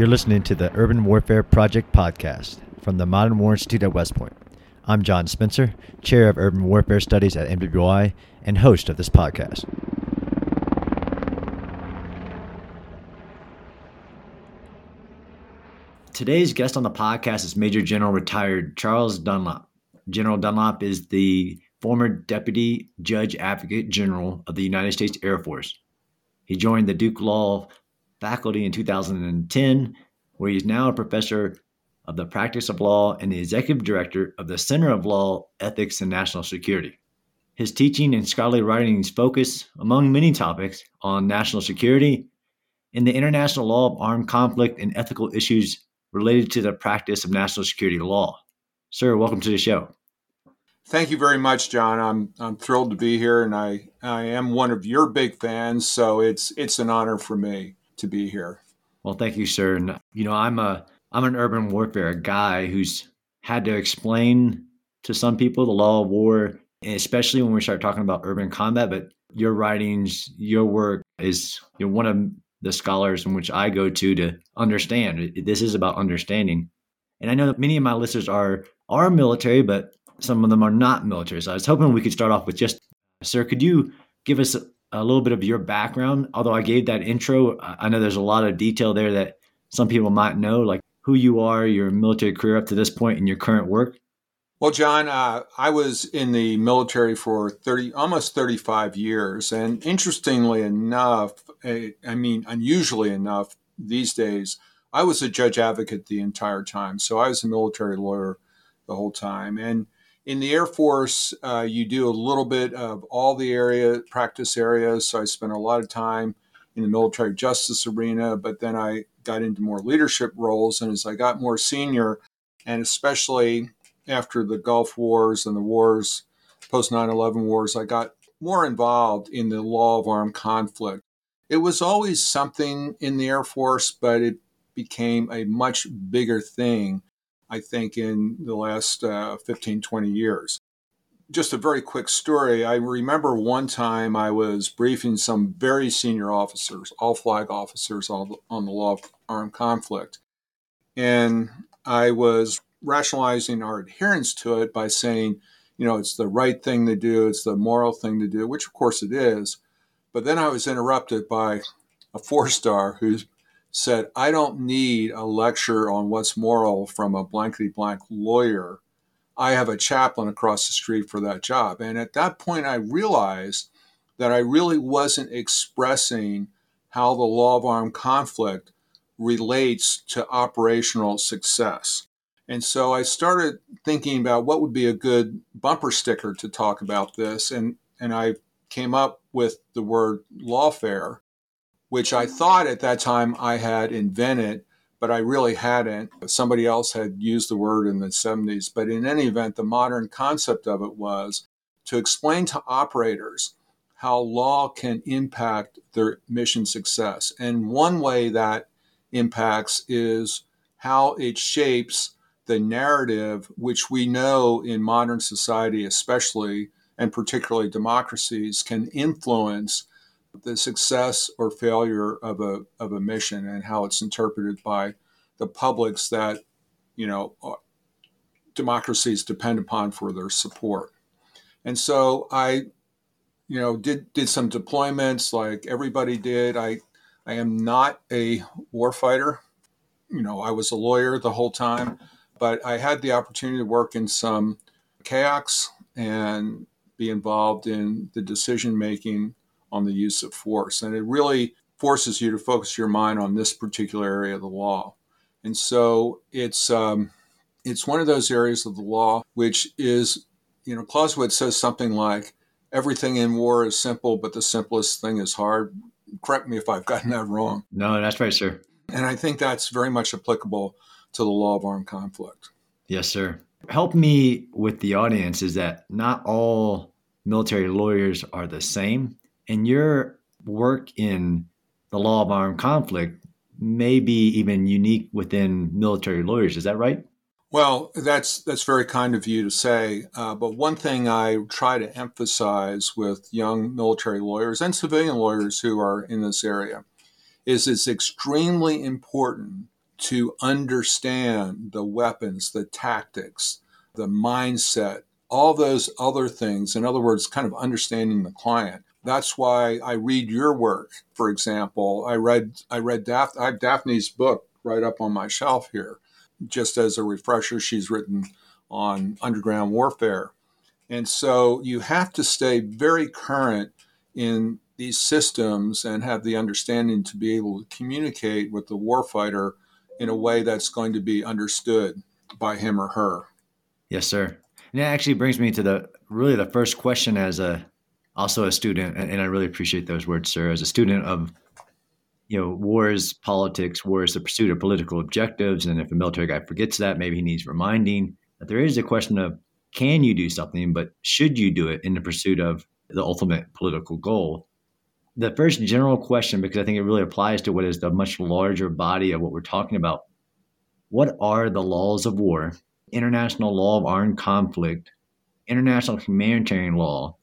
You're listening to the Urban Warfare Project podcast from the Modern War Institute at West Point. I'm John Spencer, Chair of Urban Warfare Studies at MWI and host of this podcast. Today's guest on the podcast is Major General retired Charles Dunlap. General Dunlap is the former Deputy Judge Advocate General of the United States Air Force. He joined the Duke Law faculty in 2010, where he's now a professor of the practice of law and the executive director of the Center of Law, Ethics, and National Security. His teaching and scholarly writings focus, among many topics, on national security and the international law of armed conflict and ethical issues related to the practice of national security law. Sir, welcome to the show. Thank you very much, John. I'm I'm thrilled to be here, and I I am one of your big fans, so it's it's an honor for me to be here. Well, thank you, sir. And you know, I'm a I'm an urban warfare guy who's had to explain to some people the law of war, especially when we start talking about urban combat. But your writings, your work is you one of the scholars in which I go to to understand. This is about understanding. And I know that many of my listeners are are military, but some of them are not military. So I was hoping we could start off with just, sir, could you give us a little bit of your background. Although I gave that intro, I know there's a lot of detail there that some people might know, like who you are, your military career up to this point, and your current work. Well, John, uh, I was in the military for 30, almost 35 years. And interestingly enough, I, I mean, unusually enough these days, I was a judge advocate the entire time. So I was a military lawyer the whole time. And in the Air Force, uh, you do a little bit of all the area practice areas. So I spent a lot of time in the military justice arena, but then I got into more leadership roles. And as I got more senior, and especially after the Gulf Wars and the wars, post 9 11 wars, I got more involved in the law of armed conflict. It was always something in the Air Force, but it became a much bigger thing I think, in the last uh, 15, 20 years. Just a very quick story. I remember one time I was briefing some very senior officers, all flag officers on, on the law of armed conflict. And I was rationalizing our adherence to it by saying, you know, it's the right thing to do, it's the moral thing to do, which of course it is. But then I was interrupted by a four star who's said, I don't need a lecture on what's moral from a blankety blank lawyer. I have a chaplain across the street for that job. And at that point, I realized that I really wasn't expressing how the law of armed conflict relates to operational success. And so I started thinking about what would be a good bumper sticker to talk about this. And, and I came up with the word lawfare which I thought at that time I had invented, but I really hadn't. Somebody else had used the word in the 70s. But in any event, the modern concept of it was to explain to operators how law can impact their mission success. And one way that impacts is how it shapes the narrative, which we know in modern society, especially and particularly democracies, can influence the success or failure of a of a mission and how it's interpreted by the publics that you know democracies depend upon for their support. And so I, you know, did did some deployments like everybody did. I I am not a warfighter. You know, I was a lawyer the whole time, but I had the opportunity to work in some CAOCs and be involved in the decision making on the use of force. And it really forces you to focus your mind on this particular area of the law. And so it's um, it's one of those areas of the law which is, you know, Clausewitz says something like, everything in war is simple, but the simplest thing is hard. Correct me if I've gotten that wrong. No, that's right, sir. And I think that's very much applicable to the law of armed conflict. Yes, sir. Help me with the audience is that not all military lawyers are the same and your work in the law of armed conflict may be even unique within military lawyers. Is that right? Well, that's that's very kind of you to say. Uh, but one thing I try to emphasize with young military lawyers and civilian lawyers who are in this area is it's extremely important to understand the weapons, the tactics, the mindset, all those other things. In other words, kind of understanding the client. That's why I read your work. For example, I read I read Daph- I have Daphne's book right up on my shelf here. Just as a refresher, she's written on underground warfare. And so you have to stay very current in these systems and have the understanding to be able to communicate with the warfighter in a way that's going to be understood by him or her. Yes, sir. And that actually brings me to the really the first question as a also a student, and I really appreciate those words, sir. As a student of you know, war is politics, war is the pursuit of political objectives, and if a military guy forgets that, maybe he needs reminding. But there is a question of can you do something, but should you do it in the pursuit of the ultimate political goal? the first general question, because I think it really applies to what is the much larger body of what we're talking about. What are the laws of war, international law of armed conflict, international humanitarian law?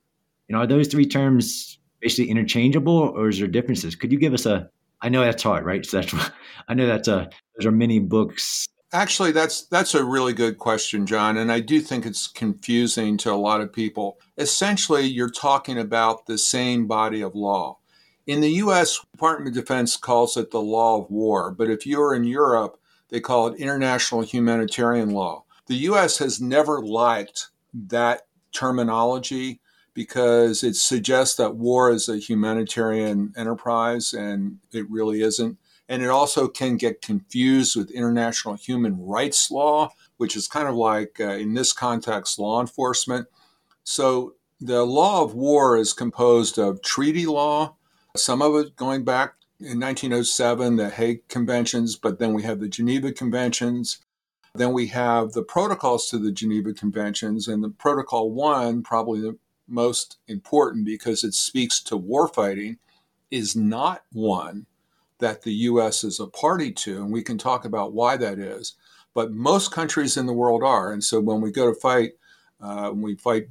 And are those three terms basically interchangeable or is there differences? Could you give us a I know that's hard, right? So that's I know that's a those are many books Actually, that's that's a really good question, John, and I do think it's confusing to a lot of people. Essentially, you're talking about the same body of law. In the US, Department of Defense calls it the law of war, but if you're in Europe, they call it international humanitarian law. The US has never liked that terminology because it suggests that war is a humanitarian enterprise and it really isn't. And it also can get confused with international human rights law, which is kind of like, uh, in this context, law enforcement. So the law of war is composed of treaty law, some of it going back in 1907, the Hague Conventions, but then we have the Geneva Conventions. Then we have the protocols to the Geneva Conventions, and the Protocol 1, probably the most important because it speaks to warfighting, is not one that the U.S. is a party to, and we can talk about why that is. But most countries in the world are, and so when we go to fight, uh, we fight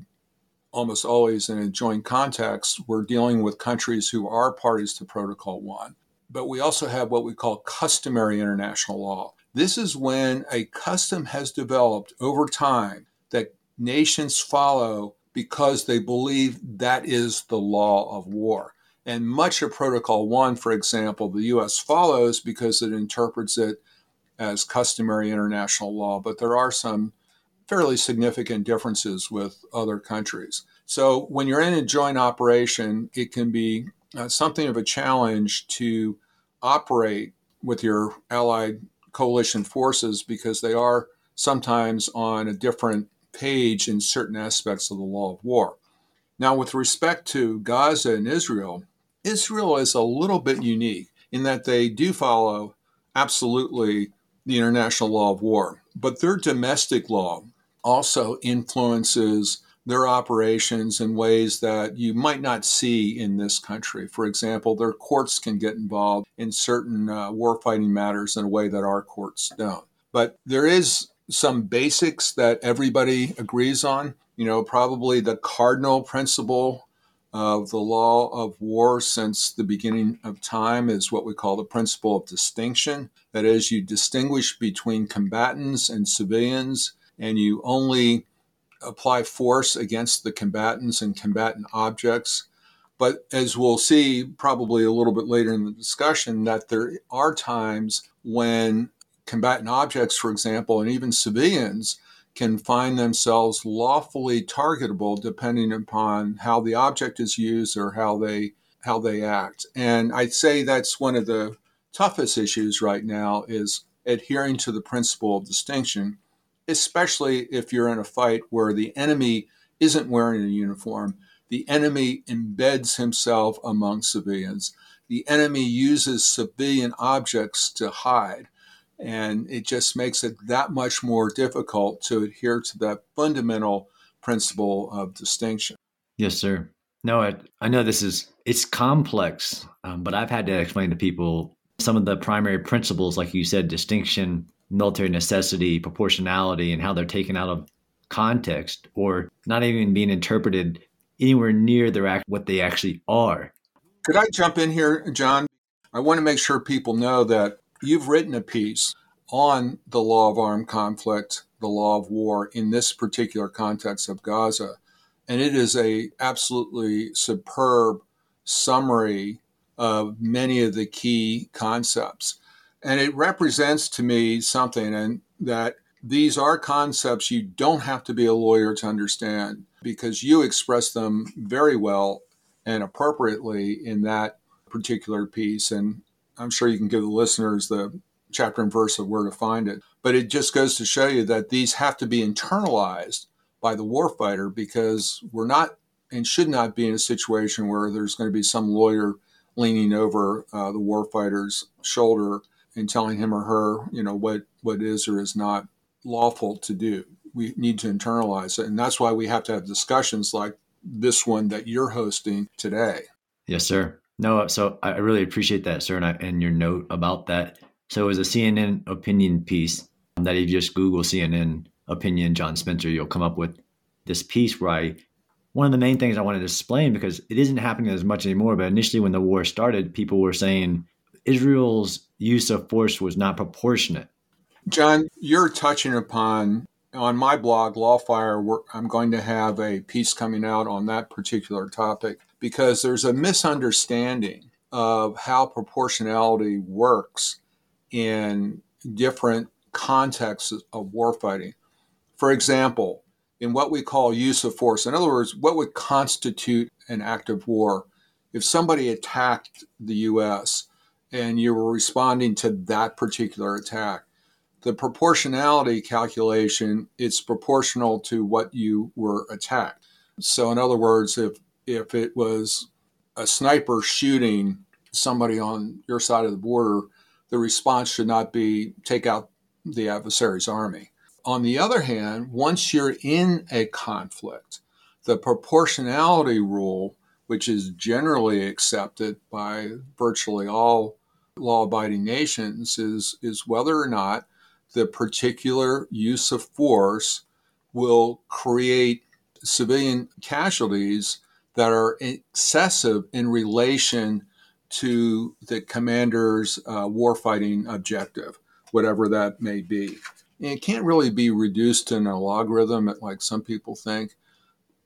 almost always in a joint context, we're dealing with countries who are parties to Protocol 1. But we also have what we call customary international law. This is when a custom has developed over time that nations follow because they believe that is the law of war. And much of Protocol 1, for example, the U.S. follows because it interprets it as customary international law, but there are some fairly significant differences with other countries. So when you're in a joint operation, it can be uh, something of a challenge to operate with your allied coalition forces because they are sometimes on a different page in certain aspects of the law of war. Now, with respect to Gaza and Israel, Israel is a little bit unique in that they do follow absolutely the international law of war, but their domestic law also influences their operations in ways that you might not see in this country. For example, their courts can get involved in certain uh, warfighting matters in a way that our courts don't. But there is some basics that everybody agrees on. You know, probably the cardinal principle of the law of war since the beginning of time is what we call the principle of distinction. That is, you distinguish between combatants and civilians and you only apply force against the combatants and combatant objects. But as we'll see probably a little bit later in the discussion, that there are times when combatant objects, for example, and even civilians can find themselves lawfully targetable depending upon how the object is used or how they how they act. And I'd say that's one of the toughest issues right now is adhering to the principle of distinction especially if you're in a fight where the enemy isn't wearing a uniform. The enemy embeds himself among civilians. The enemy uses civilian objects to hide. And it just makes it that much more difficult to adhere to that fundamental principle of distinction. Yes, sir. No, I, I know this is it's complex, um, but I've had to explain to people some of the primary principles, like you said, distinction, military necessity, proportionality, and how they're taken out of context or not even being interpreted anywhere near their act what they actually are. Could I jump in here, John? I want to make sure people know that you've written a piece on the law of armed conflict, the law of war in this particular context of Gaza. And it is a absolutely superb summary of many of the key concepts. And it represents to me something and that these are concepts you don't have to be a lawyer to understand because you express them very well and appropriately in that particular piece. And I'm sure you can give the listeners the chapter and verse of where to find it. But it just goes to show you that these have to be internalized by the warfighter because we're not and should not be in a situation where there's going to be some lawyer leaning over uh, the warfighter's shoulder and telling him or her, you know, what, what is or is not lawful to do. We need to internalize it. And that's why we have to have discussions like this one that you're hosting today. Yes, sir. No, so I really appreciate that, sir, and, I, and your note about that. So it was a CNN opinion piece that if you just Google CNN opinion John Spencer, you'll come up with this piece where I one of the main things I wanted to explain because it isn't happening as much anymore, but initially when the war started, people were saying Israel's use of force was not proportionate. John, you're touching upon on my blog, Lawfire, I'm going to have a piece coming out on that particular topic because there's a misunderstanding of how proportionality works in different contexts of warfighting. For example, in what we call use of force, in other words, what would constitute an act of war? If somebody attacked the U.S. and you were responding to that particular attack, the proportionality calculation it's proportional to what you were attacked. So, in other words, if if it was a sniper shooting somebody on your side of the border, the response should not be take out the adversary's army. On the other hand, once you're in a conflict, the proportionality rule, which is generally accepted by virtually all law abiding nations, is, is whether or not the particular use of force will create civilian casualties that are excessive in relation to the commander's uh, warfighting objective, whatever that may be. And it can't really be reduced to a logarithm, like some people think.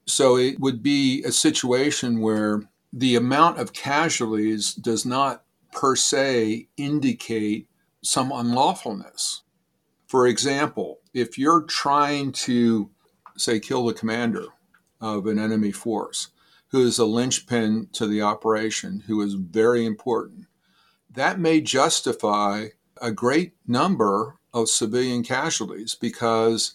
So it would be a situation where the amount of casualties does not per se indicate some unlawfulness. For example, if you're trying to, say, kill the commander of an enemy force, who is a linchpin to the operation, who is very important, that may justify a great number of civilian casualties because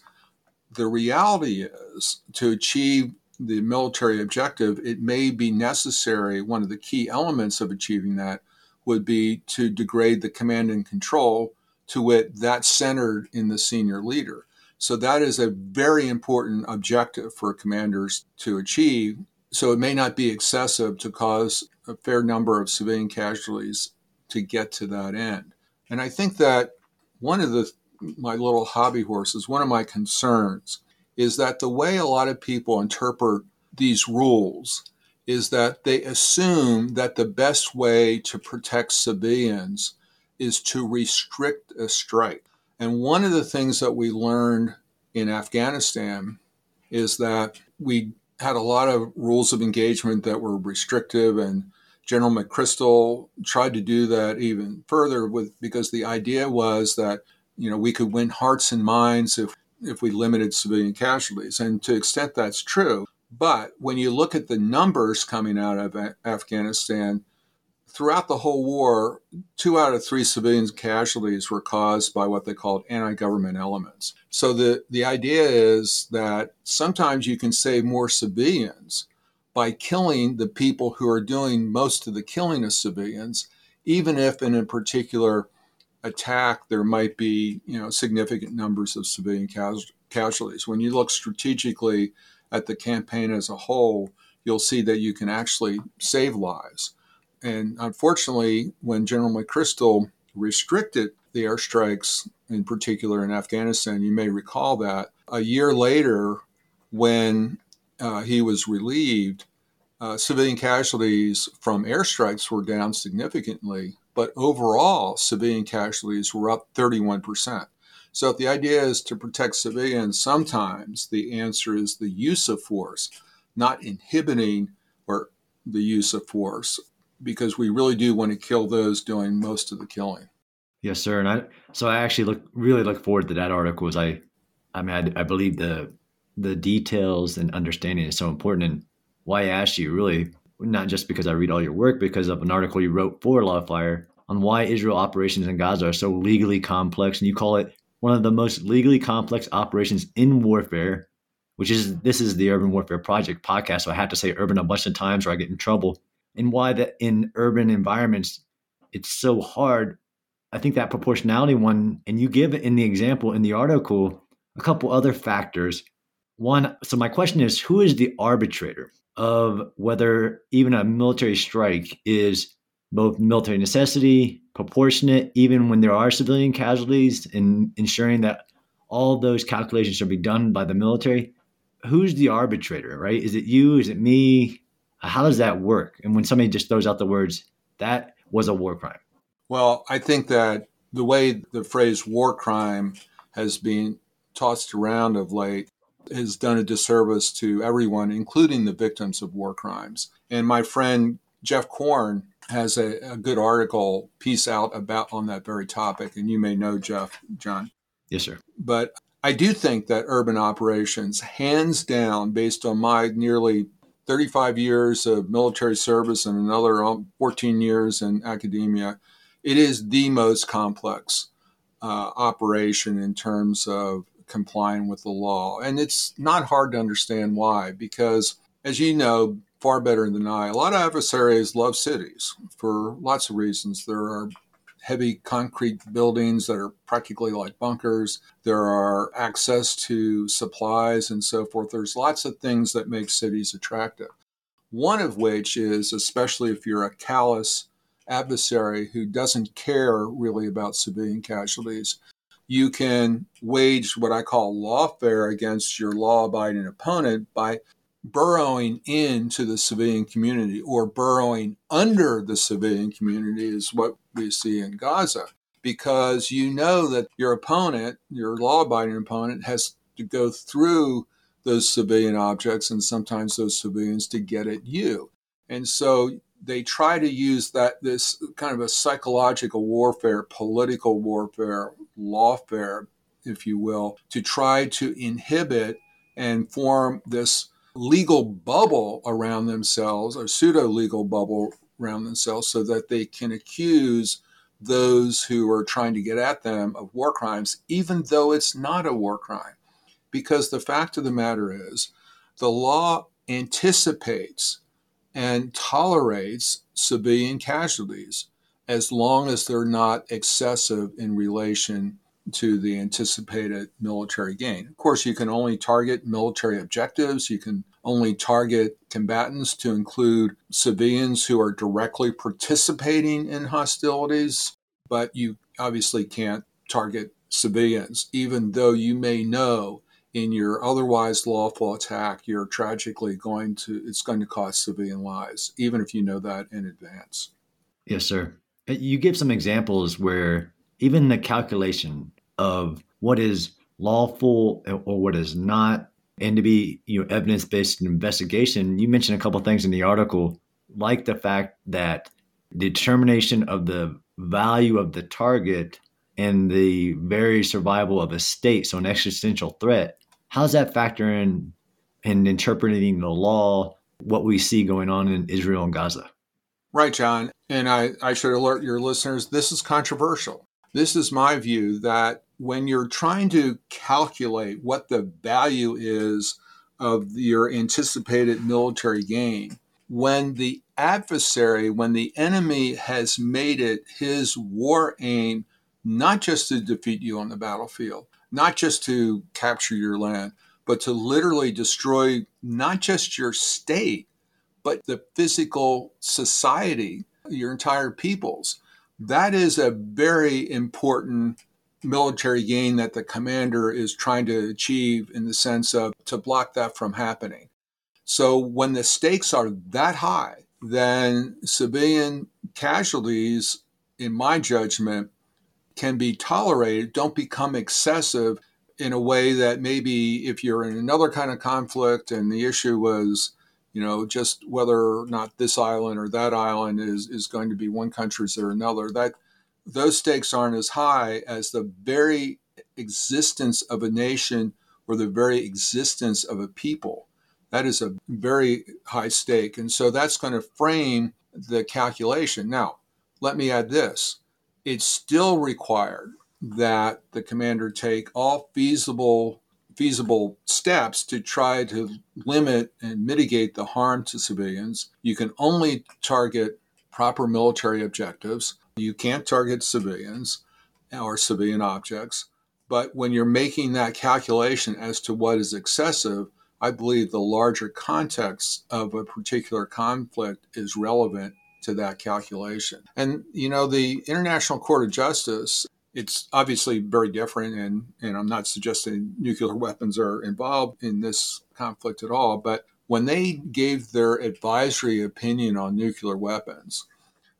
the reality is to achieve the military objective, it may be necessary. One of the key elements of achieving that would be to degrade the command and control to wit that's centered in the senior leader. So that is a very important objective for commanders to achieve. So it may not be excessive to cause a fair number of civilian casualties to get to that end. And I think that one of the my little hobby horses, one of my concerns is that the way a lot of people interpret these rules is that they assume that the best way to protect civilians is to restrict a strike. And one of the things that we learned in Afghanistan is that we had a lot of rules of engagement that were restrictive and General McChrystal tried to do that even further with because the idea was that you know we could win hearts and minds if if we limited civilian casualties and to extent that's true. But when you look at the numbers coming out of Afghanistan throughout the whole war, two out of three civilian casualties were caused by what they called anti government elements. So the, the idea is that sometimes you can save more civilians by killing the people who are doing most of the killing of civilians, even if in a particular attack there might be you know significant numbers of civilian casualties. When you look strategically at the campaign as a whole, you'll see that you can actually save lives. And unfortunately, when General McChrystal restricted the airstrikes, in particular in Afghanistan, you may recall that a year later, when uh, he was relieved, uh, civilian casualties from airstrikes were down significantly but overall, civilian casualties were up 31%. So if the idea is to protect civilians, sometimes the answer is the use of force, not inhibiting or the use of force, because we really do want to kill those doing most of the killing. Yes, sir. And I so I actually look really look forward to that article. As I, I mean, I, I believe the the details and understanding is so important. And why I asked you really not just because I read all your work, because of an article you wrote for Lawfire on why Israel operations in Gaza are so legally complex, and you call it one of the most legally complex operations in warfare, which is this is the Urban Warfare Project podcast. So I have to say urban a bunch of times or I get in trouble. And why that in urban environments it's so hard. I think that proportionality one, and you give in the example in the article a couple other factors. One, so my question is who is the arbitrator of whether even a military strike is both military necessity, proportionate, even when there are civilian casualties, and ensuring that all those calculations should be done by the military. Who's the arbitrator, right? Is it you? Is it me? How does that work? And when somebody just throws out the words, that was a war crime. Well, I think that the way the phrase war crime has been tossed around of late has done a disservice to everyone, including the victims of war crimes. And my friend Geoff Corn has a, a, good article piece out about on that very topic, and you may know Geoff, John. Yes, sir. But I do think that urban operations, hands down, based on my nearly 35 years of military service and another 14 years in academia, it is the most complex uh, operation in terms of complying with the law. And it's not hard to understand why, because as you know, far better than I. A lot of adversaries love cities for lots of reasons. There are heavy concrete buildings that are practically like bunkers. There are access to supplies and so forth. There's lots of things that make cities attractive. One of which is, especially if you're a callous adversary who doesn't care really about civilian casualties, you can wage what I call lawfare against your law abiding opponent by burrowing into the civilian community or burrowing under the civilian community is what we see in Gaza because you know that your opponent, your law abiding opponent, has to go through those civilian objects and sometimes those civilians to get at you. And so they try to use that this kind of a psychological warfare, political warfare, lawfare, if you will, to try to inhibit and form this legal bubble around themselves, a pseudo legal bubble around themselves, so that they can accuse those who are trying to get at them of war crimes, even though it's not a war crime. Because the fact of the matter is, the law anticipates and tolerates civilian casualties as long as they're not excessive in relation to the anticipated military gain. Of course, you can only target military objectives. You can only target combatants to include civilians who are directly participating in hostilities, but you obviously can't target civilians, even though you may know in your otherwise lawful attack you're tragically going to it's going to cost civilian lives even if you know that in advance. Yes sir. Uh, you give some examples where even the calculation of what is lawful or what is not and to be you know evidence-based investigation you mentioned a couple things in the article like the fact that determination of the value of the target and the very survival of a state so an existential threat how does that factor in in interpreting the law what we see going on in israel and gaza? Right john and i, I should alert your listeners this is controversial this is my view that when you're trying to calculate what the value is of your anticipated military gain, when the adversary, when the enemy has made it his war aim not just to defeat you on the battlefield, not just to capture your land, but to literally destroy not just your state, but the physical society, your entire peoples. That is a very important military gain that the commander is trying to achieve in the sense of to block that from happening. So when the stakes are that high, then civilian casualties in my judgment, can be tolerated, don't become excessive in a way that maybe if you're in another kind of conflict and the issue was, you know, just whether or not this island or that island is, is going to be one country's or another, that those stakes aren't as high as the very existence of a nation or the very existence of a people. That is a very high stake. And so that's going to frame the calculation. Now, let me add this it's still required that the commander take all feasible feasible steps to try to limit and mitigate the harm to civilians. You can only target proper military objectives. You can't target civilians or civilian objects. But when you're making that calculation as to what is excessive, I believe the larger context of a particular conflict is relevant to that calculation. And, you know, the International Court of Justice, it's obviously very different. And, and I'm not suggesting nuclear weapons are involved in this conflict at all. But when they gave their advisory opinion on nuclear weapons,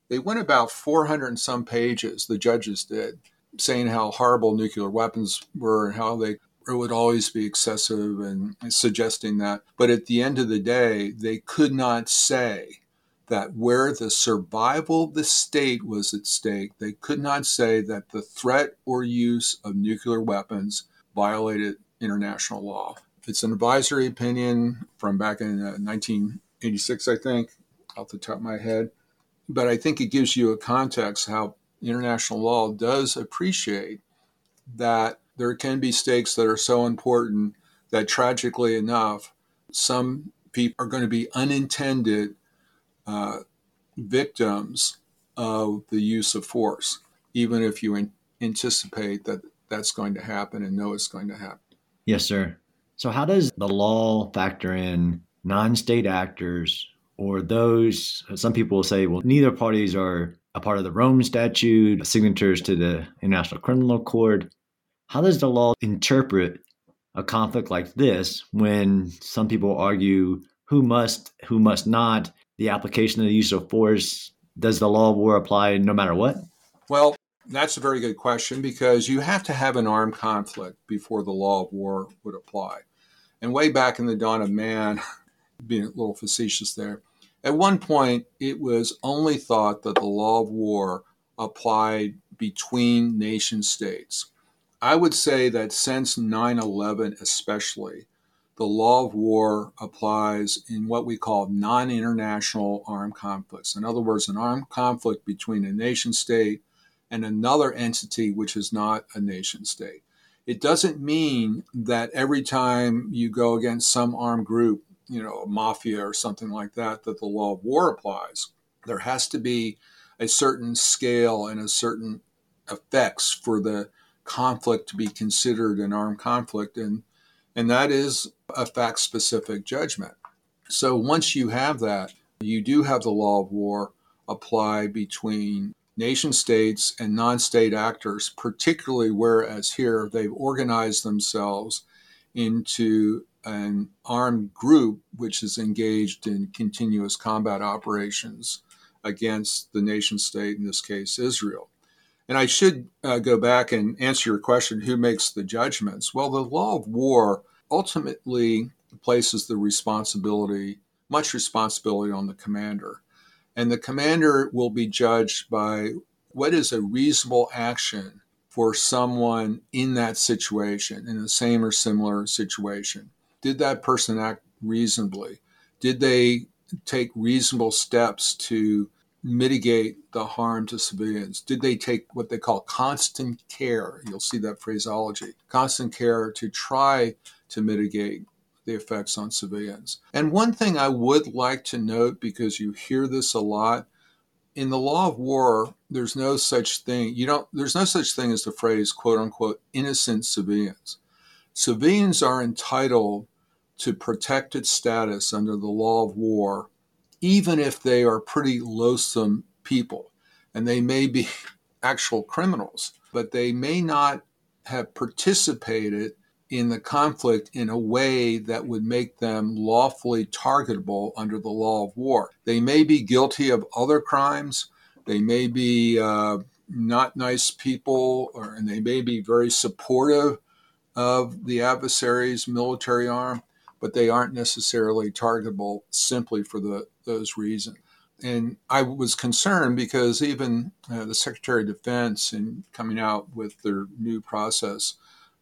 they went about 400 and some pages, the judges did, saying how horrible nuclear weapons were and how they it would always be excessive and suggesting that. But at the end of the day, they could not say that where the survival of the state was at stake, they could not say that the threat or use of nuclear weapons violated international law. It's an advisory opinion from back in uh, 1986, I think, off the top of my head. But I think it gives you a context how international law does appreciate that there can be stakes that are so important that tragically enough, some people are going to be unintended uh, victims of the use of force, even if you in- anticipate that that's going to happen and know it's going to happen. Yes, sir. So, how does the law factor in non state actors or those? Some people will say, well, neither parties are a part of the Rome Statute, signatories to the International Criminal Court. How does the law interpret a conflict like this when some people argue who must, who must not, the application of the use of force? Does the law of war apply no matter what? Well, that's a very good question because you have to have an armed conflict before the law of war would apply. And way back in the dawn of man, being a little facetious there, at one point it was only thought that the law of war applied between nation states. I would say that since 9 11, especially, the law of war applies in what we call non international armed conflicts. In other words, an armed conflict between a nation state and another entity which is not a nation state. It doesn't mean that every time you go against some armed group, you know, a mafia or something like that, that the law of war applies. There has to be a certain scale and a certain effects for the conflict to be considered an armed conflict and and that is a fact specific judgment so once you have that you do have the law of war apply between nation states and non-state actors particularly whereas here they've organized themselves into an armed group which is engaged in continuous combat operations against the nation state in this case israel and I should uh, go back and answer your question who makes the judgments? Well, the law of war ultimately places the responsibility, much responsibility, on the commander. And the commander will be judged by what is a reasonable action for someone in that situation, in the same or similar situation. Did that person act reasonably? Did they take reasonable steps to mitigate the harm to civilians? Did they take what they call constant care? You'll see that phraseology constant care to try to mitigate the effects on civilians. And one thing I would like to note, because you hear this a lot, in the law of war, there's no such thing. You don't. There's no such thing as the phrase "quote unquote" innocent civilians. Civilians are entitled to protected status under the law of war even if they are pretty loathsome people and they may be actual criminals, but they may not have participated in the conflict in a way that would make them lawfully targetable under the law of war. They may be guilty of other crimes, They may be uh, not nice people, or, and they may be very supportive of the adversary's military arm, but they aren't necessarily targetable simply for the, those reasons. And I was concerned because even uh, the Secretary of Defense, in coming out with their new process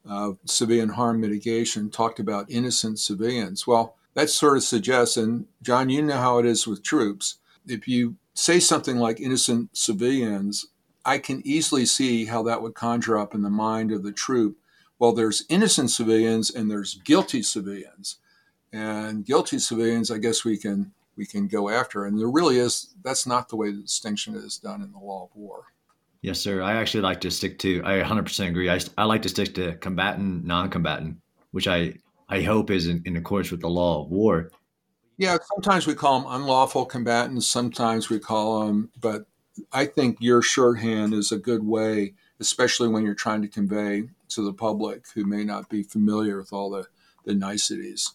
of civilian harm mitigation, talked about innocent civilians. Well, that sort of suggests, and John, you know how it is with troops. If you say something like innocent civilians, I can easily see how that would conjure up in the mind of the troop. Well, there's innocent civilians and there's guilty civilians. And guilty civilians, I guess we can we can go after. And there really is that's not the way the distinction is done in the law of war. Yes, sir. I actually like to stick to. I 100% agree. I, I like to stick to combatant, non-combatant, which I I hope is in, in accordance with the law of war. Yeah, sometimes we call them unlawful combatants. Sometimes we call them, but I think your shorthand is a good way, especially when you're trying to convey to the public who may not be familiar with all the, the niceties.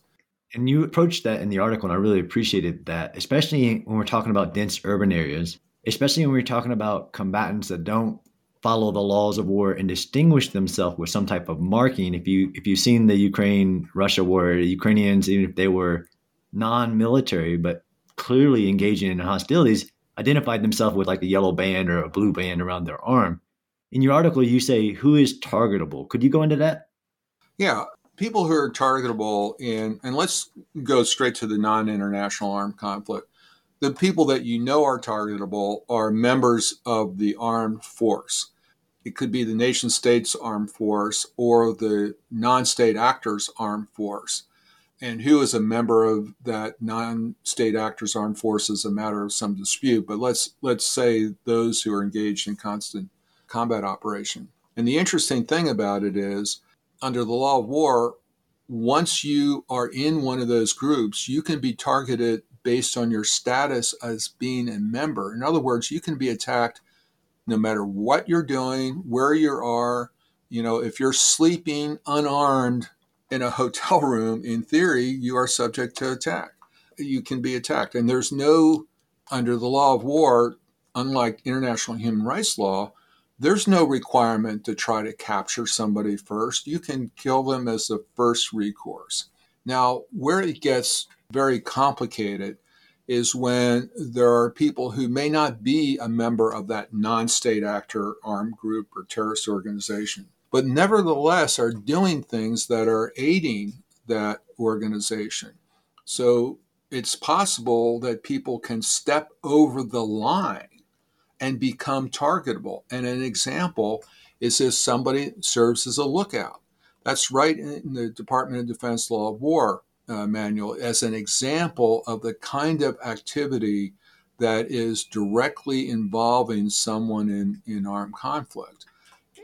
And you approached that in the article, and I really appreciated that, especially when we're talking about dense urban areas, especially when we're talking about combatants that don't follow the laws of war and distinguish themselves with some type of marking. If you if you've seen the Ukraine Russia war, Ukrainians, even if they were non-military but clearly engaging in hostilities, identified themselves with like a yellow band or a blue band around their arm. In your article, you say who is targetable. Could you go into that? Yeah, people who are targetable in, and let's go straight to the non-international armed conflict. The people that you know are targetable are members of the armed force. It could be the nation state's armed force or the non-state actors' armed force and who is a member of that non-state actors armed force is a matter of some dispute but let's let's say those who are engaged in constant combat operation and the interesting thing about it is under the law of war once you are in one of those groups you can be targeted based on your status as being a member in other words you can be attacked no matter what you're doing where you are you know if you're sleeping unarmed in a hotel room, in theory, you are subject to attack. You can be attacked. And there's no, under the law of war, unlike international human rights law, there's no requirement to try to capture somebody first. You can kill them as the first recourse. Now, where it gets very complicated is when there are people who may not be a member of that non state actor, armed group, or terrorist organization but nevertheless are doing things that are aiding that organization. So it's possible that people can step over the line and become targetable. And an example is if somebody serves as a lookout. That's right in the Department of Defense Law of War uh, manual as an example of the kind of activity that is directly involving someone in, in armed conflict.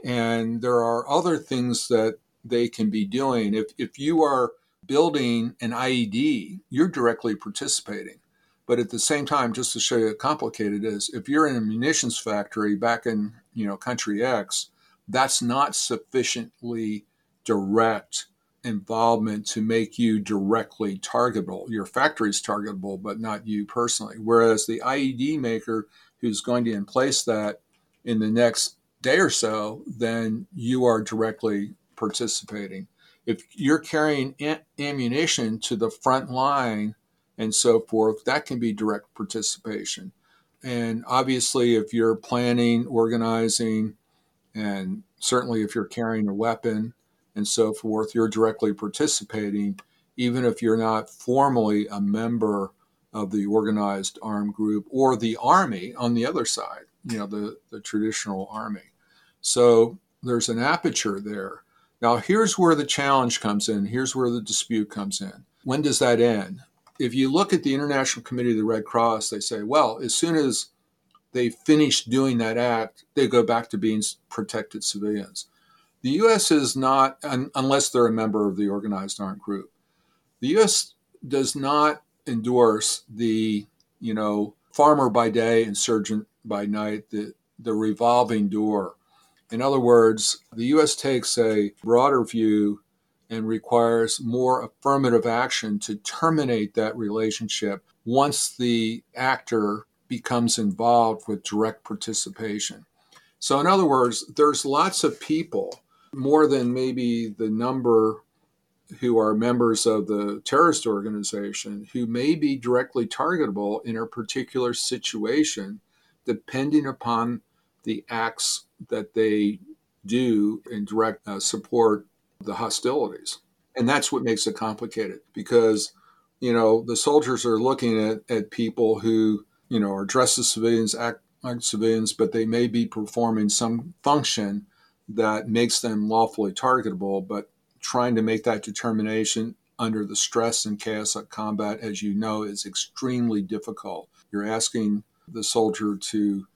And there are other things that they can be doing. If, if you are building an IED, you're directly participating. But at the same time, just to show you how complicated it is, if you're in a munitions factory back in you know country X, that's not sufficiently direct involvement to make you directly targetable. Your factory is targetable, but not you personally. Whereas the IED maker who's going to emplace that in the next day or so, then you are directly participating. If you're carrying ammunition to the front line and so forth, that can be direct participation. And obviously, if you're planning, organizing, and certainly if you're carrying a weapon and so forth, you're directly participating, even if you're not formally a member of the organized armed group or the army on the other side, you know, the, the traditional army. So there's an aperture there. Now, here's where the challenge comes in. Here's where the dispute comes in. When does that end? If you look at the International Committee of the Red Cross, they say, well, as soon as they finish doing that act, they go back to being protected civilians. The U.S. is not, unless they're a member of the organized armed group, the U.S. does not endorse the, you know, farmer by day, insurgent by night, the, the revolving door in other words, the U.S. takes a broader view and requires more affirmative action to terminate that relationship once the actor becomes involved with direct participation. So, in other words, there's lots of people, more than maybe the number who are members of the terrorist organization, who may be directly targetable in a particular situation, depending upon the acts that they do in direct uh, support the hostilities. And that's what makes it complicated because, you know, the soldiers are looking at, at people who, you know, are dressed as civilians, act like civilians, but they may be performing some function that makes them lawfully targetable. But trying to make that determination under the stress and chaos of combat, as you know, is extremely difficult. You're asking the soldier to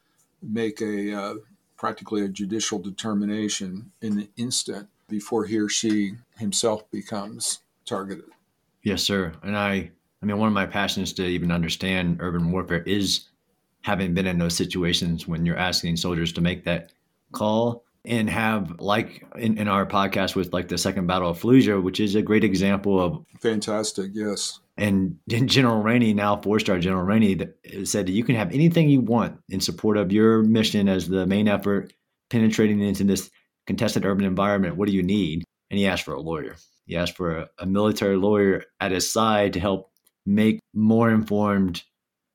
make a uh, practically a judicial determination in the instant before he or she himself becomes targeted. Yes, sir. And I, I mean, one of my passions to even understand urban warfare is having been in those situations when you're asking soldiers to make that call and have like in, in our podcast with like the second battle of Fallujah, which is a great example of fantastic. Yes. And General Rainey, now four star General Rainey, said that you can have anything you want in support of your mission as the main effort, penetrating into this contested urban environment. What do you need? And he asked for a lawyer. He asked for a, a military lawyer at his side to help make more informed,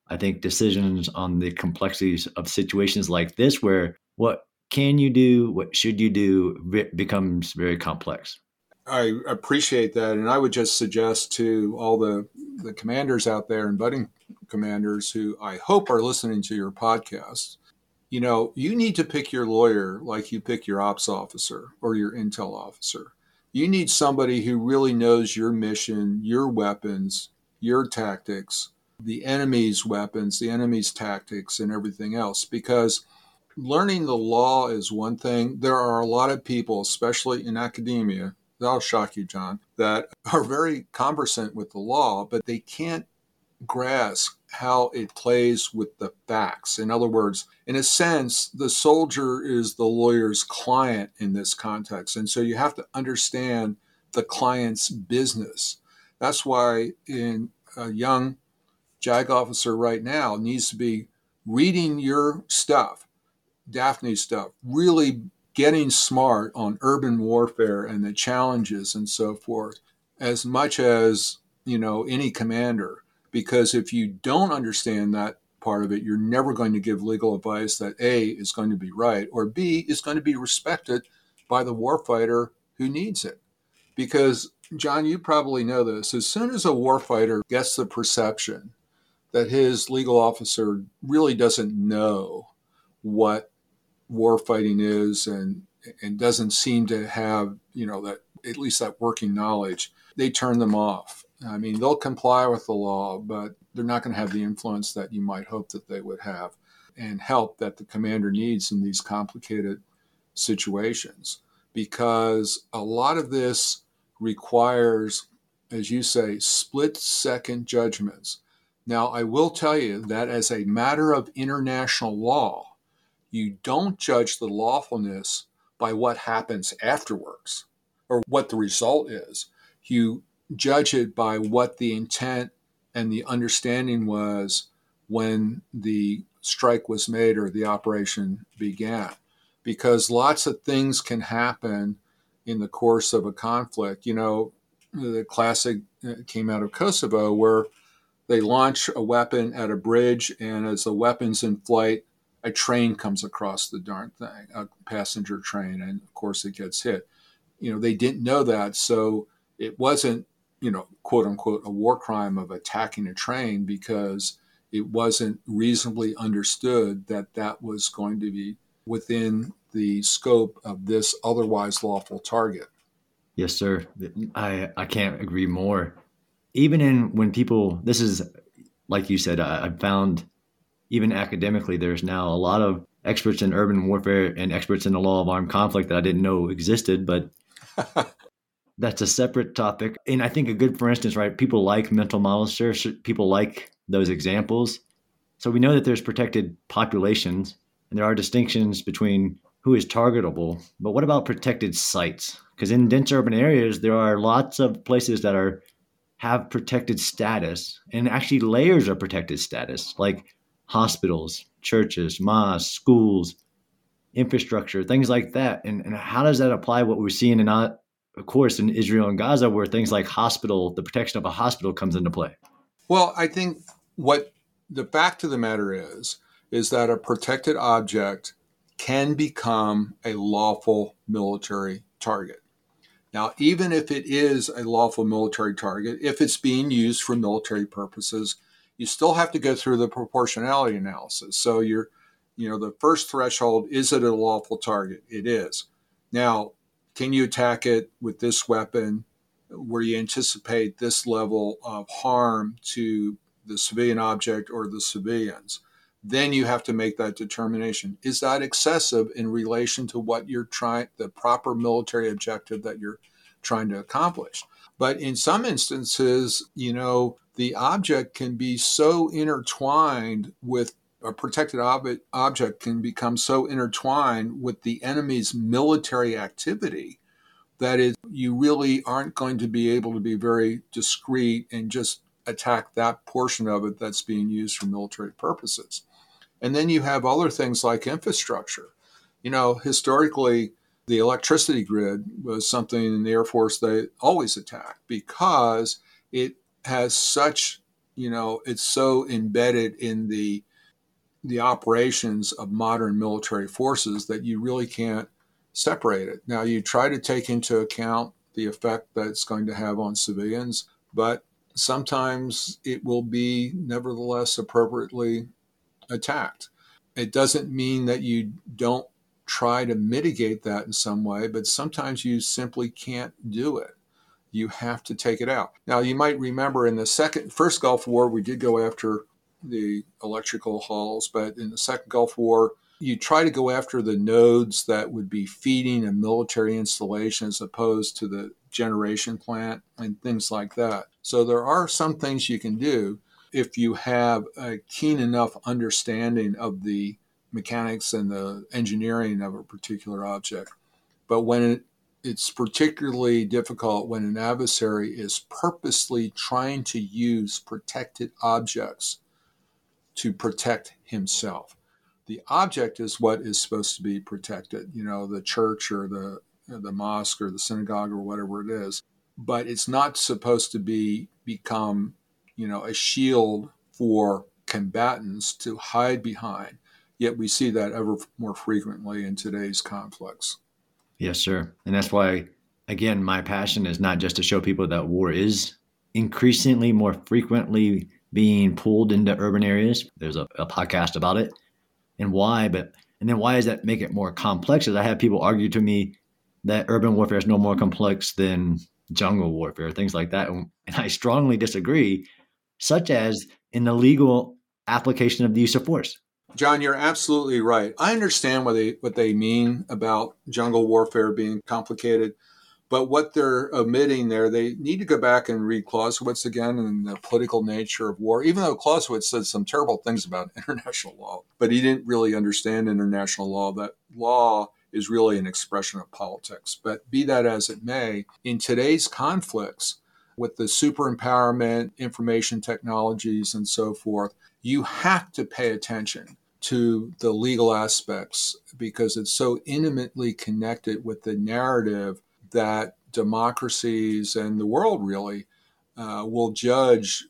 I think, decisions on the complexities of situations like this, where what can you do, what should you do, becomes very complex. I appreciate that, and I would just suggest to all the the commanders out there and budding commanders who I hope are listening to your podcast. You know, you need to pick your lawyer like you pick your ops officer or your intel officer. You need somebody who really knows your mission, your weapons, your tactics, the enemy's weapons, the enemy's tactics, and everything else. Because learning the law is one thing. There are a lot of people, especially in academia, that'll shock you, John, that are very conversant with the law, but they can't grasp how it plays with the facts. In other words, in a sense, the soldier is the lawyer's client in this context. And so you have to understand the client's business. That's why in a young JAG officer right now needs to be reading your stuff, Daphne stuff, really getting smart on urban warfare and the challenges and so forth as much as you know any commander. Because if you don't understand that part of it you're never going to give legal advice that a is going to be right or b is going to be respected by the warfighter who needs it. Because john you probably know this as soon as a warfighter gets the perception that his legal officer really doesn't know what war fighting is and and doesn't seem to have you know that at least that working knowledge they turn them off. I mean they'll comply with the law but they're not going to have the influence that you might hope that they would have and help that the commander needs in these complicated situations. Because a lot of this requires as you say split second judgments. Now i will tell you that as a matter of international law you don't judge the lawfulness by what happens afterwards or what the result is. You judge it by what the intent and the understanding was when the strike was made or the operation began. Because lots of things can happen in the course of a conflict. You know, the classic uh, came out of Kosovo where they launch a weapon at a bridge, and as the weapon's in flight, a train comes across the darn thing, a passenger train, and of course it gets hit. You know, they didn't know that, so it wasn't, you know, quote unquote, a war crime of attacking a train because it wasn't reasonably understood that that was going to be within the scope of this otherwise lawful target. Yes, sir. I I can't agree more. Even in when people, this is like you said, I, I found even academically, there's now a lot of experts in urban warfare and experts in the law of armed conflict that I didn't know existed, but that's a separate topic. And I think a good, for instance, right? People like mental models, people like those examples. So we know that there's protected populations and there are distinctions between who is targetable. But what about protected sites? Because in dense urban areas, there are lots of places that are have protected status and actually layers of protected status. Like hospitals, churches, mosques, schools, infrastructure, things like that. And, and how does that apply what we're seeing in, uh, of course, in Israel and Gaza, where things like hospital, the protection of a hospital comes into play? Well, I think what the fact of the matter is, is that a protected object can become a lawful military target. Now, even if it is a lawful military target, if it's being used for military purposes, you still have to go through the proportionality analysis. So you're, you know, the first threshold is it a lawful target? It is. Now, can you attack it with this weapon where you anticipate this level of harm to the civilian object or the civilians? Then you have to make that determination. Is that excessive in relation to what you're trying, the proper military objective that you're trying to accomplish? But in some instances, you know, the object can be so intertwined with a protected ob- object can become so intertwined with the enemy's military activity that is you really aren't going to be able to be very discreet and just attack that portion of it that's being used for military purposes. And then you have other things like infrastructure. You know, historically, the electricity grid was something in the Air Force they always attacked because it has such, you know, it's so embedded in the the operations of modern military forces that you really can't separate it. Now you try to take into account the effect that it's going to have on civilians, but sometimes it will be nevertheless appropriately attacked. It doesn't mean that you don't try to mitigate that in some way, but sometimes you simply can't do it you have to take it out. Now, you might remember in the second, first Gulf War, we did go after the electrical halls, but in the second Gulf War, you try to go after the nodes that would be feeding a military installation as opposed to the generation plant and things like that. So there are some things you can do if you have a keen enough understanding of the mechanics and the engineering of a particular object. But when it it's particularly difficult when an adversary is purposely trying to use protected objects to protect himself. The object is what is supposed to be protected, you know, the church or the the mosque or the synagogue or whatever it is, but it's not supposed to be become, you know, a shield for combatants to hide behind. Yet we see that ever more frequently in today's conflicts. Yes, sir. And that's why, again, my passion is not just to show people that war is increasingly more frequently being pulled into urban areas. There's a, a podcast about it and why, but and then why does that make it more complex? As I have people argue to me that urban warfare is no more complex than jungle warfare, things like that. And I strongly disagree, such as in the legal application of the use of force. John, you're absolutely right. I understand what they what they mean about jungle warfare being complicated, but what they're omitting there, they need to go back and read Clausewitz again and the political nature of war. Even though Clausewitz said some terrible things about international law, but he didn't really understand international law. That law is really an expression of politics. But be that as it may, in today's conflicts, with the super empowerment, information technologies, and so forth, you have to pay attention to the legal aspects because it's so intimately connected with the narrative that democracies and the world really uh, will judge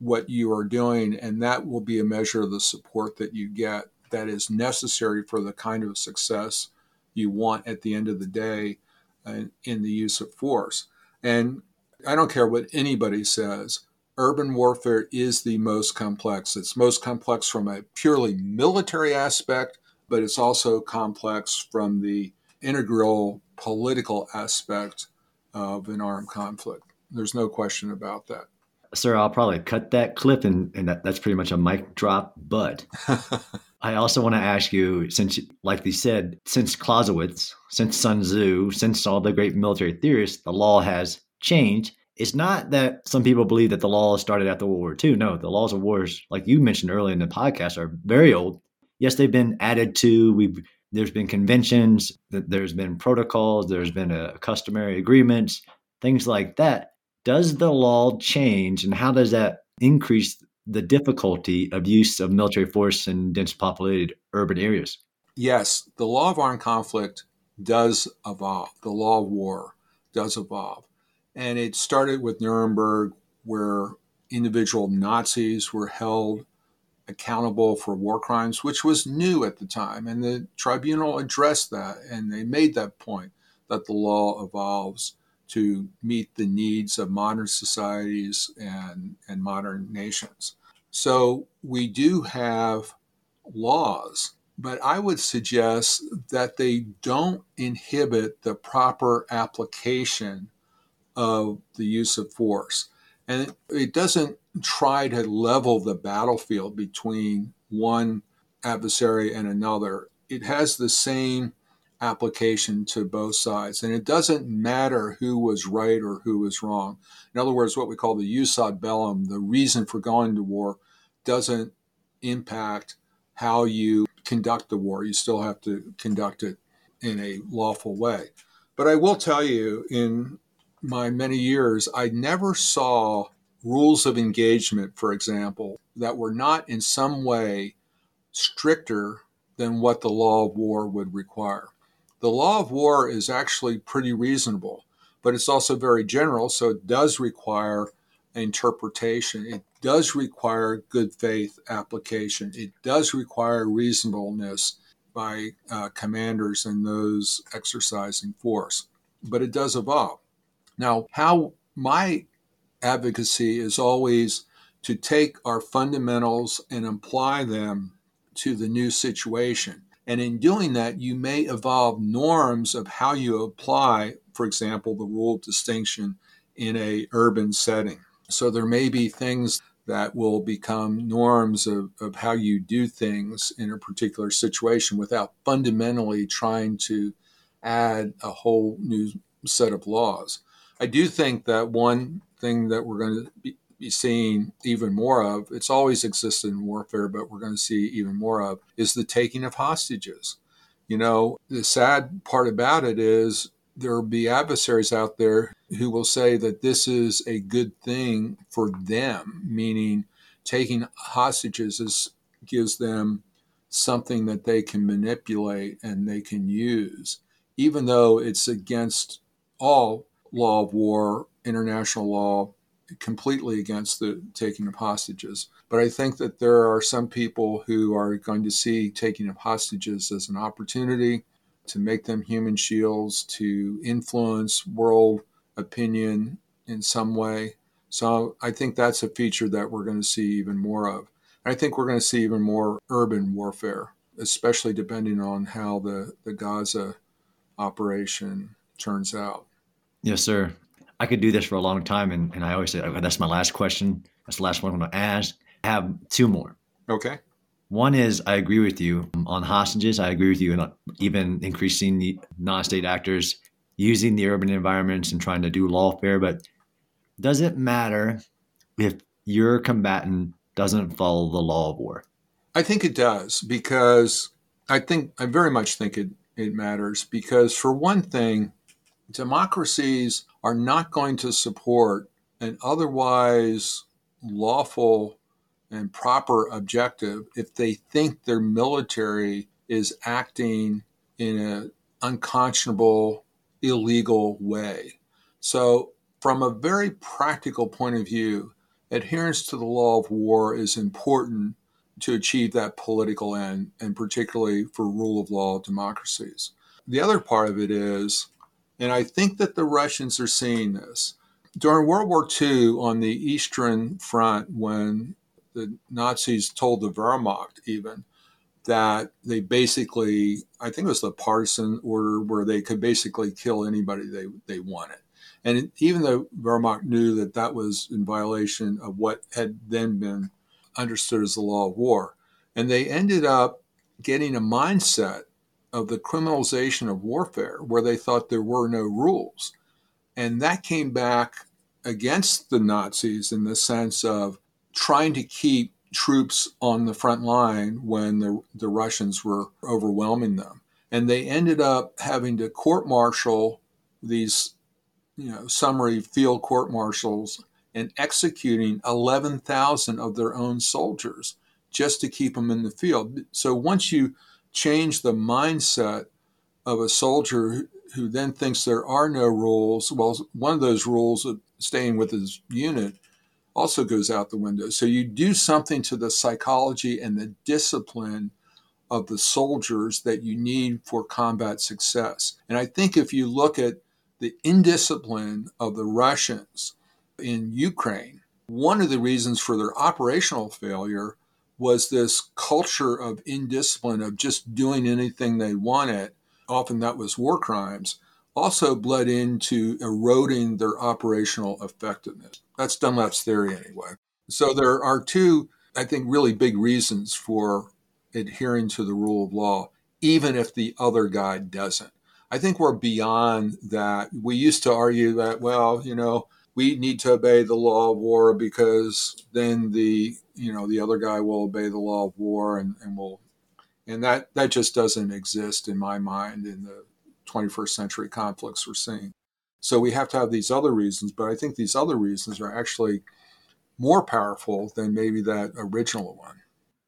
what you are doing, and that will be a measure of the support that you get that is necessary for the kind of success you want at the end of the day uh, in the use of force. And I don't care what anybody says, urban warfare is the most complex. It's most complex from a purely military aspect, but it's also complex from the integral political aspect of an armed conflict. There's no question about that. Sir, I'll probably cut that clip, and, and that, that's pretty much a mic drop. But I also want to ask you, since, like you said, since Clausewitz, since Sun Tzu, since all the great military theorists, the law has changed it's not that some people believe that the laws started after World War II. No, the laws of wars, like you mentioned earlier in the podcast, are very old. Yes, they've been added to. We've there's been conventions, there's been protocols, there's been a customary agreements, things like that. Does the law change, and how does that increase the difficulty of use of military force in dense populated urban areas. Yes, the law of armed conflict does evolve. The law of war does evolve. And it started with Nuremberg, where individual Nazis were held accountable for war crimes, which was new at the time. And the tribunal addressed that and they made that point that the law evolves to meet the needs of modern societies and, and modern nations. So we do have laws, but I would suggest that they don't inhibit the proper application of the use of force. And it doesn't try to level the battlefield between one adversary and another. It has the same application to both sides. And it doesn't matter who was right or who was wrong. In other words, what we call the jus ad bellum, the reason for going to war, doesn't impact how you conduct the war. You still have to conduct it in a lawful way. But I will tell you, in my many years, I never saw rules of engagement, for example, that were not in some way stricter than what the law of war would require. The law of war is actually pretty reasonable, but it's also very general, so it does require interpretation. It does require good faith application. It does require reasonableness by uh, commanders and those exercising force, but it does evolve. Now, how my advocacy is always to take our fundamentals and apply them to the new situation. And in doing that, you may evolve norms of how you apply, for example, the rule of distinction in a urban setting. So there may be things that will become norms of, of how you do things in a particular situation without fundamentally trying to add a whole new set of laws. I do think that one thing that we're going to be, be seeing even more of, it's always existed in warfare, but we're going to see even more of, is the taking of hostages. You know, the sad part about it is there will be adversaries out there who will say that this is a good thing for them, meaning taking hostages is, gives them something that they can manipulate and they can use, even though it's against all law of war, international law, completely against the taking of hostages. But I think that there are some people who are going to see taking of hostages as an opportunity to make them human shields, to influence world opinion in some way. So I think that's a feature that we're going to see even more of. I think we're going to see even more urban warfare, especially depending on how the, the Gaza operation turns out. Yes, sir. I could do this for a long time, and, and I always say okay, that's my last question. That's the last one I'm going to ask. I have two more. Okay. One is I agree with you on hostages. I agree with you on uh, even increasing the non-state actors using the urban environments and trying to do lawfare. But does it matter if your combatant doesn't follow the law of war? I think it does because I think I very much think it it matters because for one thing, democracies are not going to support an otherwise lawful and proper objective if they think their military is acting in an unconscionable, illegal way. So, from a very practical point of view, adherence to the law of war is important to achieve that political end, and particularly for rule of law democracies. The other part of it is and I think that the Russians are seeing this. During World War II, on the Eastern Front, when the Nazis told the Wehrmacht even that they basically, I think it was the partisan order where they could basically kill anybody they, they wanted. And even though Wehrmacht knew that that was in violation of what had then been understood as the law of war, and they ended up getting a mindset of the criminalization of warfare, where they thought there were no rules. And that came back against the Nazis in the sense of trying to keep troops on the front line when the, the Russians were overwhelming them. And they ended up having to court martial these, you know, summary field court martials and executing 11,000 of their own soldiers just to keep them in the field. So once you change the mindset of a soldier who then thinks there are no rules, well, one of those rules of staying with his unit also goes out the window. So you do something to the psychology and the discipline of the soldiers that you need for combat success. And I think if you look at the indiscipline of the Russians in Ukraine, one of the reasons for their operational failure was this culture of indiscipline, of just doing anything they wanted. Often that was war crimes, also bled into eroding their operational effectiveness. That's Dunlap's theory, anyway. So there are two, I think, really big reasons for adhering to the rule of law, even if the other guy doesn't. I think we're beyond that. We used to argue that, well, you know, we need to obey the law of war because then the you know the other guy will obey the law of war and, and will and that that just doesn't exist in my mind in the 21st century conflicts we're seeing. So we have to have these other reasons but i think these other reasons are actually more powerful than maybe that original one.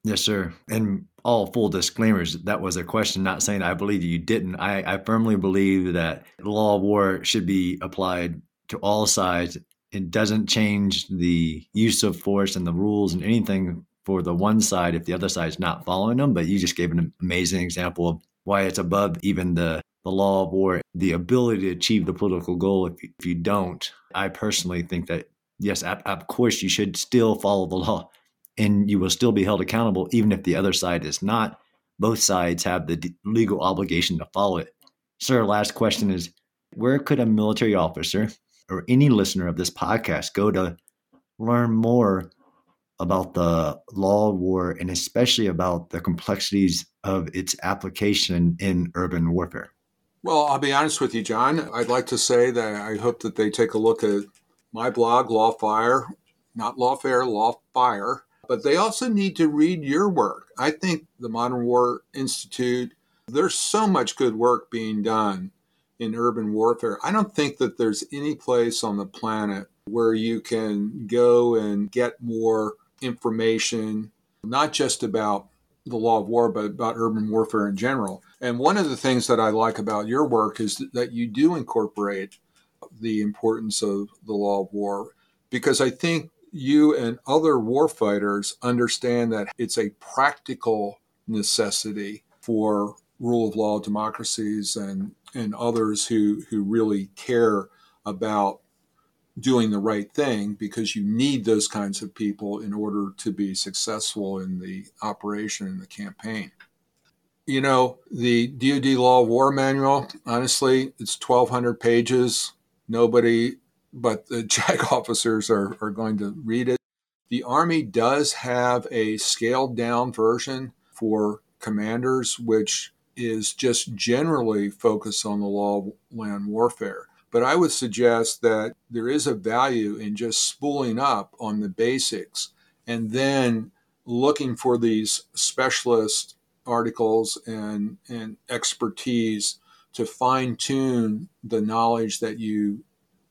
Yes sir. And all full disclaimers that was a question not saying i believe you didn't. I, I firmly believe that the law of war should be applied to all sides. It doesn't change the use of force and the rules and anything for the one side if the other side is not following them. But you just gave an amazing example of why it's above even the, the law of war, the ability to achieve the political goal. If, if you don't, I personally think that, yes, of course, you should still follow the law and you will still be held accountable, even if the other side is not. Both sides have the legal obligation to follow it. Sir, last question is where could a military officer or any listener of this podcast go to learn more about the law of war and especially about the complexities of its application in urban warfare? Well, I'll be honest with you, John. I'd like to say that I hope that they take a look at my blog, Lawfire, not Lawfare, Lawfire. But they also need to read your work. I think the Modern War Institute, there's so much good work being done in urban warfare. I don't think that there's any place on the planet where you can go and get more information, not just about the law of war, but about urban warfare in general. And one of the things that I like about your work is that you do incorporate the importance of the law of war because I think you and other warfighters understand that it's a practical necessity for rule of law democracies and, and others who, who really care about doing the right thing because you need those kinds of people in order to be successful in the operation and the campaign. You know, the DoD Law of War Manual, honestly, it's 1,200 pages. Nobody but the JAG officers are, are going to read it. The Army does have a scaled down version for commanders, which is just generally focused on the law of land warfare. But I would suggest that there is a value in just spooling up on the basics and then looking for these specialist articles and, and expertise to fine tune the knowledge that you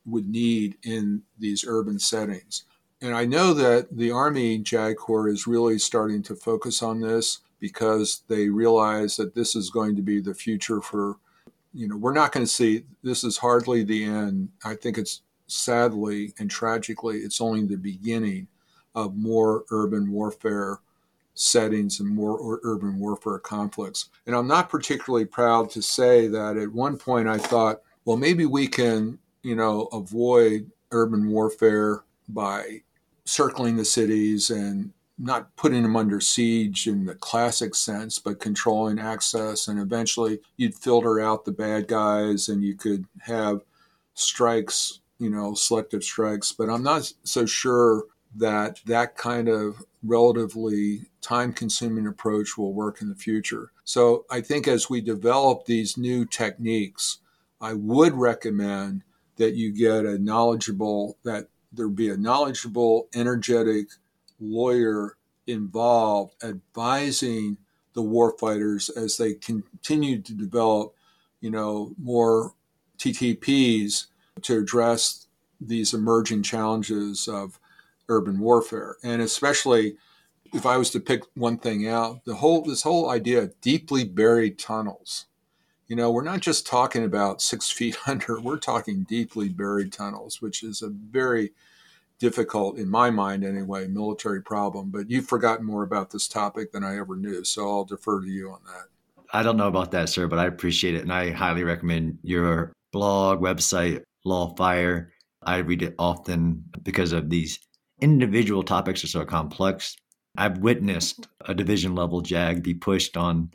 would need in these urban settings. And I know that the Army JAG Corps is really starting to focus on this because they realize that this is going to be the future for, you know, we're not going to see this is hardly the end. I think it's sadly and tragically, it's only the beginning of more urban warfare settings and more urban warfare conflicts. And I'm not particularly proud to say that at one point I thought, well, maybe we can, you know, avoid urban warfare by circling the cities and not putting them under siege in the classic sense, but controlling access. And eventually you'd filter out the bad guys and you could have strikes, you know, selective strikes. But I'm not so sure that that kind of relatively time consuming approach will work in the future. So I think as we develop these new techniques, I would recommend that you get a knowledgeable, that there be a knowledgeable, energetic, lawyer involved advising the warfighters as they continue to develop, you know, more TTPs to address these emerging challenges of urban warfare, and especially if I was to pick one thing out, the whole this whole idea of deeply buried tunnels. You know, we're not just talking about six feet under; we're talking deeply buried tunnels, which is a very difficult, in my mind anyway, military problem. But you've forgotten more about this topic than I ever knew, so I'll defer to you on that. I don't know about that, sir, but I appreciate it, and I highly recommend your blog, website, Lawfire. I read it often because of these individual topics are so complex. I've witnessed a division level JAG be pushed on.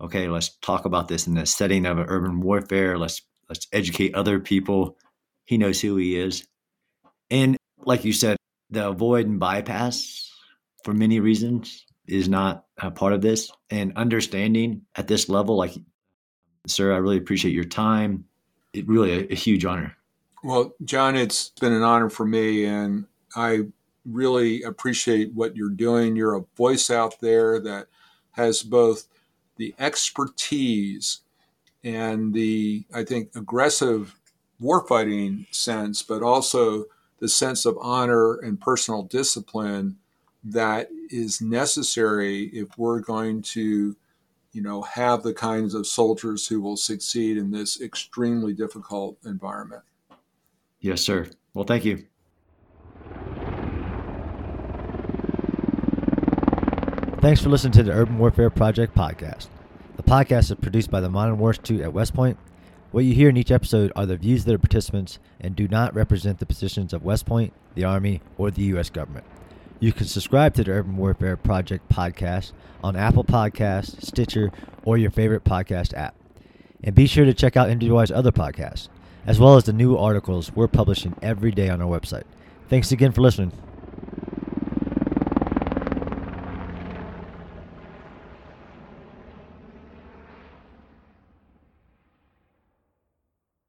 Okay, let's talk about this in the setting of urban warfare. Let's let's educate other people. He knows who he is, and like you said, the avoid and bypass for many reasons is not a part of this. And understanding at this level, like, sir, I really appreciate your time. It really a, a huge honor. Well, John, it's been an honor for me, and I really appreciate what you're doing. You're a voice out there that has both the expertise and the, I think, aggressive warfighting sense, but also the sense of honor and personal discipline that is necessary if we're going to you know have the kinds of soldiers who will succeed in this extremely difficult environment. Yes sir. Well thank you. Thanks for listening to the urban warfare project podcast the podcast is produced by the modern war institute at west point what you hear in each episode are the views of the participants and do not represent the positions of West Point, the Army, or the U.S. government. You can subscribe to the Urban Warfare Project podcast on Apple Podcasts, Stitcher, or your favorite podcast app. And be sure to check out MWI's other podcasts, as well as the new articles we're publishing every day on our website. Thanks again for listening.